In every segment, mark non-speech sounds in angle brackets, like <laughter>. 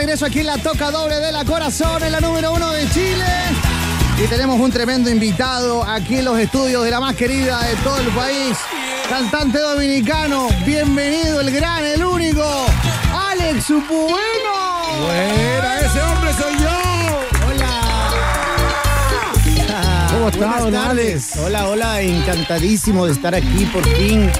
regreso aquí en la Toca Doble de la Corazón, en la número uno de Chile. Y tenemos un tremendo invitado aquí en los estudios de la más querida de todo el país. Cantante dominicano, bienvenido el gran, el único, Alex Bueno. Buena, ese hombre soy yo. Hola. ¿Cómo estás. Alex? Hola, hola, encantadísimo de estar aquí por fin.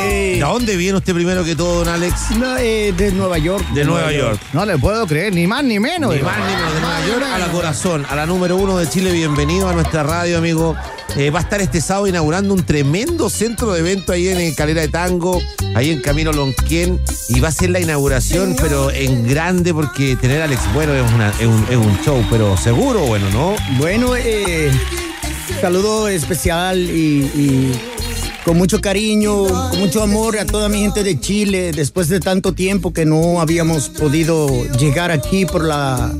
¿De dónde viene usted primero que todo, don Alex? no, eh, de Nueva York. De Nueva York. No le puedo creer, ni más ni menos. Ni más ni menos, de Nueva York a la corazón, a la número uno de Chile. Bienvenido a nuestra radio, amigo. Eh, va a estar este sábado inaugurando un tremendo centro de evento ahí en Calera de Tango, ahí en Camino Lonquén. Y va a ser la inauguración, pero en grande, porque tener a Alex Bueno es, una- es un, es un show, pero seguro, bueno, ¿no? Bueno, eh, saludo especial y, y con mucho cariño, con mucho amor a toda mi gente de Chile, después de tanto tiempo que no habíamos podido llegar aquí por la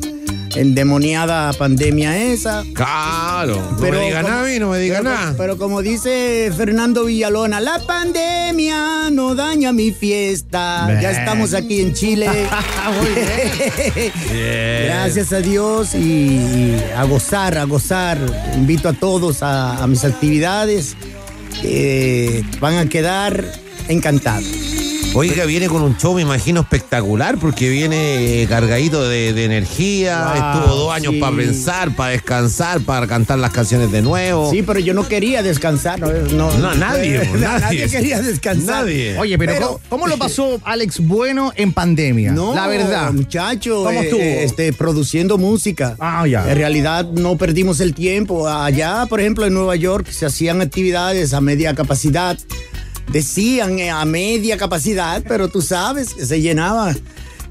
endemoniada pandemia esa. Claro, no Pero me diga como- nada a mí, no me diga pero, nada. Pero como dice Fernando Villalona, la pandemia no daña mi fiesta. Bien. Ya estamos aquí en Chile. <laughs> Gracias a Dios y, y a gozar, a gozar. Invito a todos a, a mis actividades. Que van a quedar encantados. Oiga, viene con un show, me imagino, espectacular, porque viene eh, cargadito de, de energía, Wow, estuvo dos años sí. para pensar, para descansar, para cantar las canciones de nuevo. Sí, pero yo no quería descansar. No, no, No, nadie, nadie. <laughs> quería descansar. Nadie. Oye, pero, Pero- ¿cómo, cómo lo pasó Alex Bueno en pandemia? No, La verdad. muchacho, ¿Cómo eh, estuvo? eh, este, produciendo música. Ah, ya. En realidad no perdimos el tiempo. Allá, por ejemplo, en Nueva York se hacían actividades a media capacidad. Decían eh, a media capacidad, pero tú sabes que se llenaba.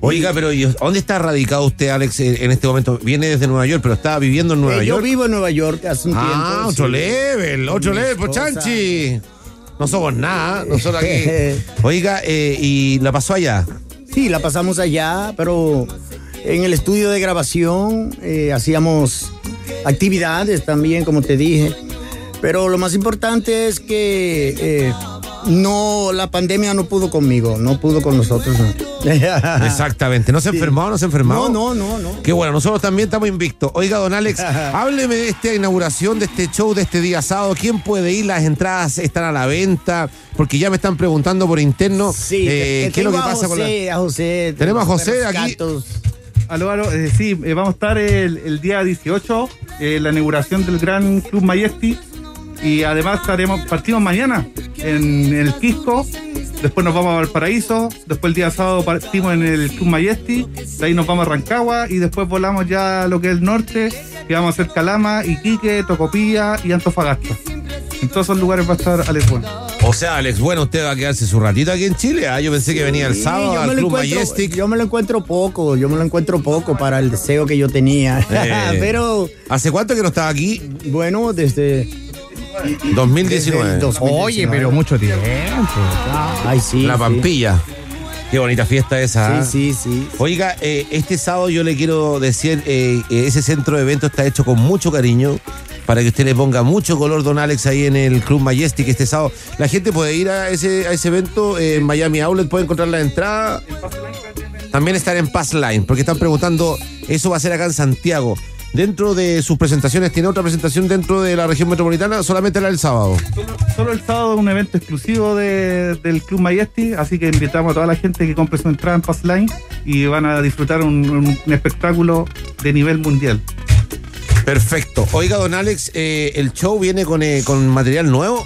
Oiga, pero ¿y ¿dónde está radicado usted, Alex, eh, en este momento? Viene desde Nueva York, pero está viviendo en Nueva Eh, yo York. vivo en Nueva York hace un ah, tiempo. otro sí. level, otro Mi level, pues esposa. chanchi. No somos nada, nosotros aquí. <laughs> Oiga, eh, ¿y la pasó allá? Sí, la pasamos allá, pero en el estudio de grabación eh, hacíamos actividades también, como te dije. Pero lo más importante es que no, la pandemia no pudo conmigo, no pudo con nosotros. no. <laughs> Exactamente. ¿No se enfermó? ¿No se enfermó? No, no, no, no. Qué bueno, nosotros también estamos invictos. Oiga, don Alex, <laughs> hábleme de esta inauguración, de este show, de este día sábado. ¿Quién puede ir? Las entradas están a la venta, porque ya me están preguntando por interno Sí, eh, qué es lo que pasa con la... José, a José. Tenemos a José aquí. Aló, aló, eh, sí, eh, vamos a estar el, el día 18, eh, la inauguración del Gran Club Majesty. Y además estaremos, partimos mañana en, el Quisco, después nos vamos a Valparaíso, después el día sábado partimos en el Club Majesty, de ahí nos vamos a Rancagua y después volamos ya a lo que es el norte, que vamos a hacer Calama, Iquique, Tocopilla y Antofagasta. En todos esos lugares va a estar Alex Bueno. O sea, Alex, bueno, usted va a quedarse su ratito aquí en Chile. Ah, yo pensé que venía el sábado al Club Majestic. Yo me lo encuentro poco, yo me lo encuentro poco para el deseo que yo tenía. <laughs> Eh. Pero ¿Hace cuánto que no estaba aquí? bueno, desde 2019. Desde el 2019. Oye, pero mucho tiempo. Ay, sí. La sí. Pampilla. Qué bonita fiesta esa. Sí, sí, sí. Oiga, eh, este sábado yo le quiero decir, eh, eh, ese centro de eventos está hecho con mucho cariño para que usted le ponga mucho color, don Alex, ahí en el Club Majestic este sábado. La gente puede ir a ese, a ese evento eh, en Miami Outlet, puede encontrar la entrada. También estar en Pass Line, porque están preguntando, eso va a ser acá en Santiago. Dentro de sus presentaciones, ¿tiene otra presentación dentro de la región metropolitana? Solamente la del sábado. Solo, solo el sábado es un evento exclusivo de- del Club Majesty, así que invitamos a toda la gente que compre su entrada en Passline y van a disfrutar un, un- un espectáculo de nivel mundial. Perfecto. Oiga, don Alex, eh, el show viene con, eh, con material nuevo.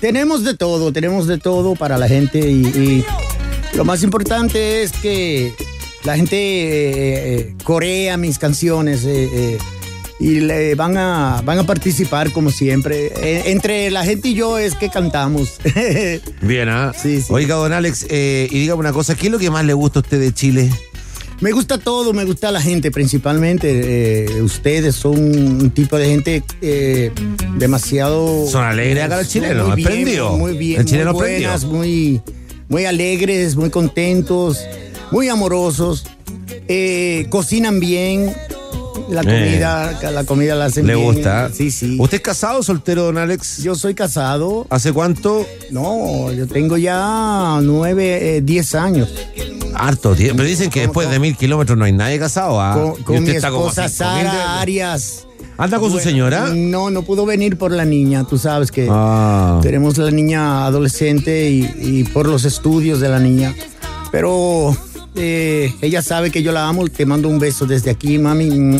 Tenemos de todo, tenemos de todo para la gente y, y lo más importante es que la gente eh, eh, corea mis canciones eh, y le van a van a participar como siempre. Eh, entre la gente y yo es que cantamos. <laughs> Bien, ¿ah? Sí, sí. Oiga, don Alex, eh, y dígame una cosa, ¿qué es lo que más le gusta a usted de Chile? Me gusta todo, me gusta la gente principalmente. ustedes son un tipo de gente demasiado. Son alegres acá los chilenos, Muy ¿me bien, prendió? Muy bien, El muy buenas, muy, muy alegres, muy contentos, muy amorosos. eh, cocinan bien. La comida, la comida la hacen Eh. ¿Le bien. gusta? Sí, sí. ¿Usted es casado o soltero, don Alex? Yo soy casado. ¿Hace cuánto? No, yo tengo ya nueve, eh, diez años. Harto tiempo. Pero dicen que ¿Cómo, después de mil kilómetros no hay nadie casado. ¿ah? Con, con usted mi esposa a cinco mil de- Sara Arias. ¿Anda con su señora? No, no pudo venir por la niña. Tú sabes que Ah. tenemos la niña adolescente y, y por los estudios de la niña. Pero eh, ella sabe que yo la amo. Te mando un beso desde aquí, mami.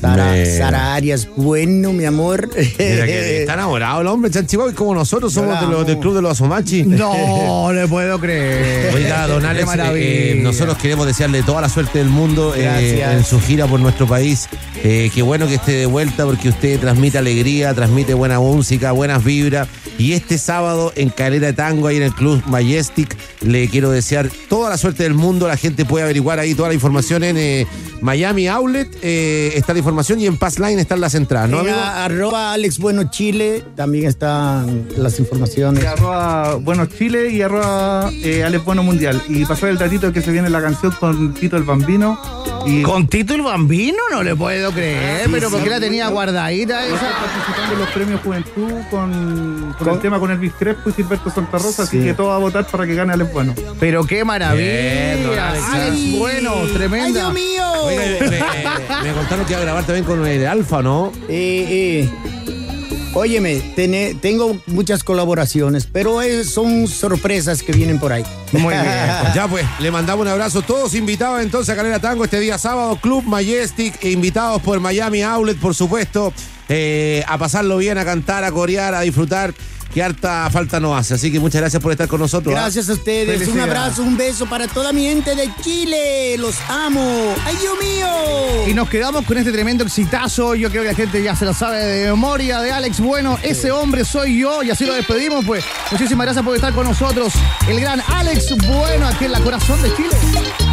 Sara, Me- Sara Arias, bueno, mi amor. Mira que está enamorado el hombre, Chanchihuahua, y como nosotros somos de los- del club de los Asomachi. No <laughs> le puedo creer. Oiga, don Alex, eh, eh, nosotros queremos desearle toda la suerte del mundo eh, en su gira por nuestro país. Qué bueno que esté de vuelta porque usted transmite alegría, transmite buena música, buenas vibras. Y este sábado en Calera de Tango, ahí en el Club Majestic, le quiero desear toda la suerte del mundo. La gente puede averiguar ahí toda la información en eh, Miami Outlet, eh, está la información, y en Passline están las entradas, ¿no, amigo? a- arroba Alex Bueno Chile también están las informaciones. Y arroba Bueno Chile y arroba eh, Alex Bueno Mundial. Y pasar el datito que se viene la canción con Tito el Bambino. Y Con Tito el Bambino no le puedo creer, pero porque la tenía guardadita esa. participando en los premios Juventud con, con el tema con Elvis Crespo y Silberto Santa Rosa. Así Sí. que todo va a votar para que gane Alex Bueno. Pero qué maravilla. Bien, Alex. Bueno, ¡Ay, tremenda. Dios mío! Oiga, me, me- me contaron que iba a grabar también con el Alfa, ¿no? Eh, eh, óyeme, tené- tengo muchas colaboraciones, pero eh, son sorpresas que vienen por ahí. Muy bien. <laughs> Ya pues, le mandamos un abrazo. Todos invitados entonces a Calera Tango este día sábado, Club Majestic, e invitados por Miami Outlet, por supuesto, eh, a pasarlo bien, a cantar, a corear, a disfrutar, que harta falta no hace. Así que muchas gracias por estar con nosotros. ¿ah? Gracias a ustedes. Un abrazo, un beso para toda mi gente de Chile. Los amo. ¡Ay, Dios mío! Y nos quedamos con este tremendo exitazo. Yo creo que la gente ya se lo sabe de memoria de Alex Bueno. Ese hombre soy yo y así lo despedimos. Pues muchísimas gracias por estar con nosotros. El gran Alex Bueno aquí en la corazón de Chile.